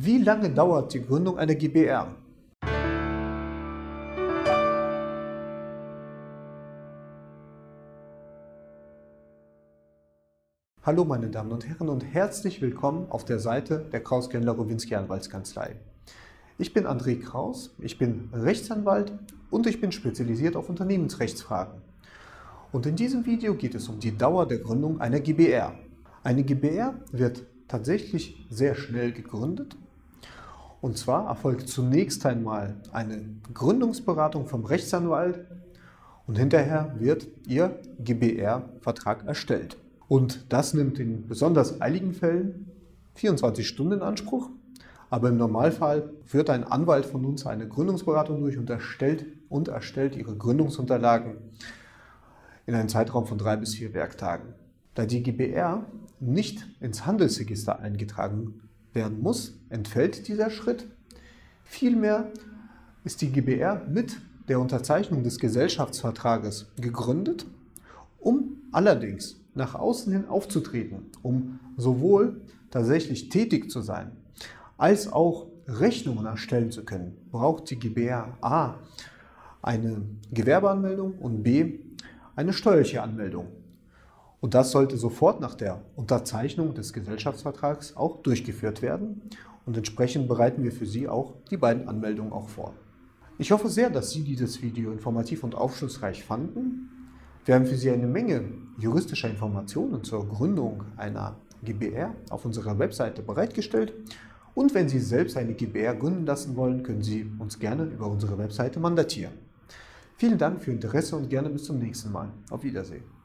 Wie lange dauert die Gründung einer GbR? Hallo meine Damen und Herren und herzlich willkommen auf der Seite der Kraus Gendler Rowinski Anwaltskanzlei. Ich bin André Kraus, ich bin Rechtsanwalt und ich bin spezialisiert auf Unternehmensrechtsfragen. Und in diesem Video geht es um die Dauer der Gründung einer GbR. Eine GbR wird tatsächlich sehr schnell gegründet. Und zwar erfolgt zunächst einmal eine Gründungsberatung vom Rechtsanwalt und hinterher wird Ihr GbR-Vertrag erstellt. Und das nimmt in besonders eiligen Fällen 24 Stunden in Anspruch. Aber im Normalfall führt ein Anwalt von uns eine Gründungsberatung durch und erstellt, und erstellt ihre Gründungsunterlagen in einem Zeitraum von drei bis vier Werktagen. Da die GBR nicht ins Handelsregister eingetragen werden muss, entfällt dieser Schritt. Vielmehr ist die GBR mit der Unterzeichnung des Gesellschaftsvertrages gegründet, um allerdings nach außen hin aufzutreten, um sowohl tatsächlich tätig zu sein, als auch Rechnungen erstellen zu können, braucht die GBR A eine Gewerbeanmeldung und B eine steuerliche Anmeldung. Und das sollte sofort nach der Unterzeichnung des Gesellschaftsvertrags auch durchgeführt werden. Und entsprechend bereiten wir für Sie auch die beiden Anmeldungen auch vor. Ich hoffe sehr, dass Sie dieses Video informativ und aufschlussreich fanden. Wir haben für Sie eine Menge juristischer Informationen zur Gründung einer GBR auf unserer Webseite bereitgestellt. Und wenn Sie selbst eine GBR gründen lassen wollen, können Sie uns gerne über unsere Webseite mandatieren. Vielen Dank für Ihr Interesse und gerne bis zum nächsten Mal. Auf Wiedersehen.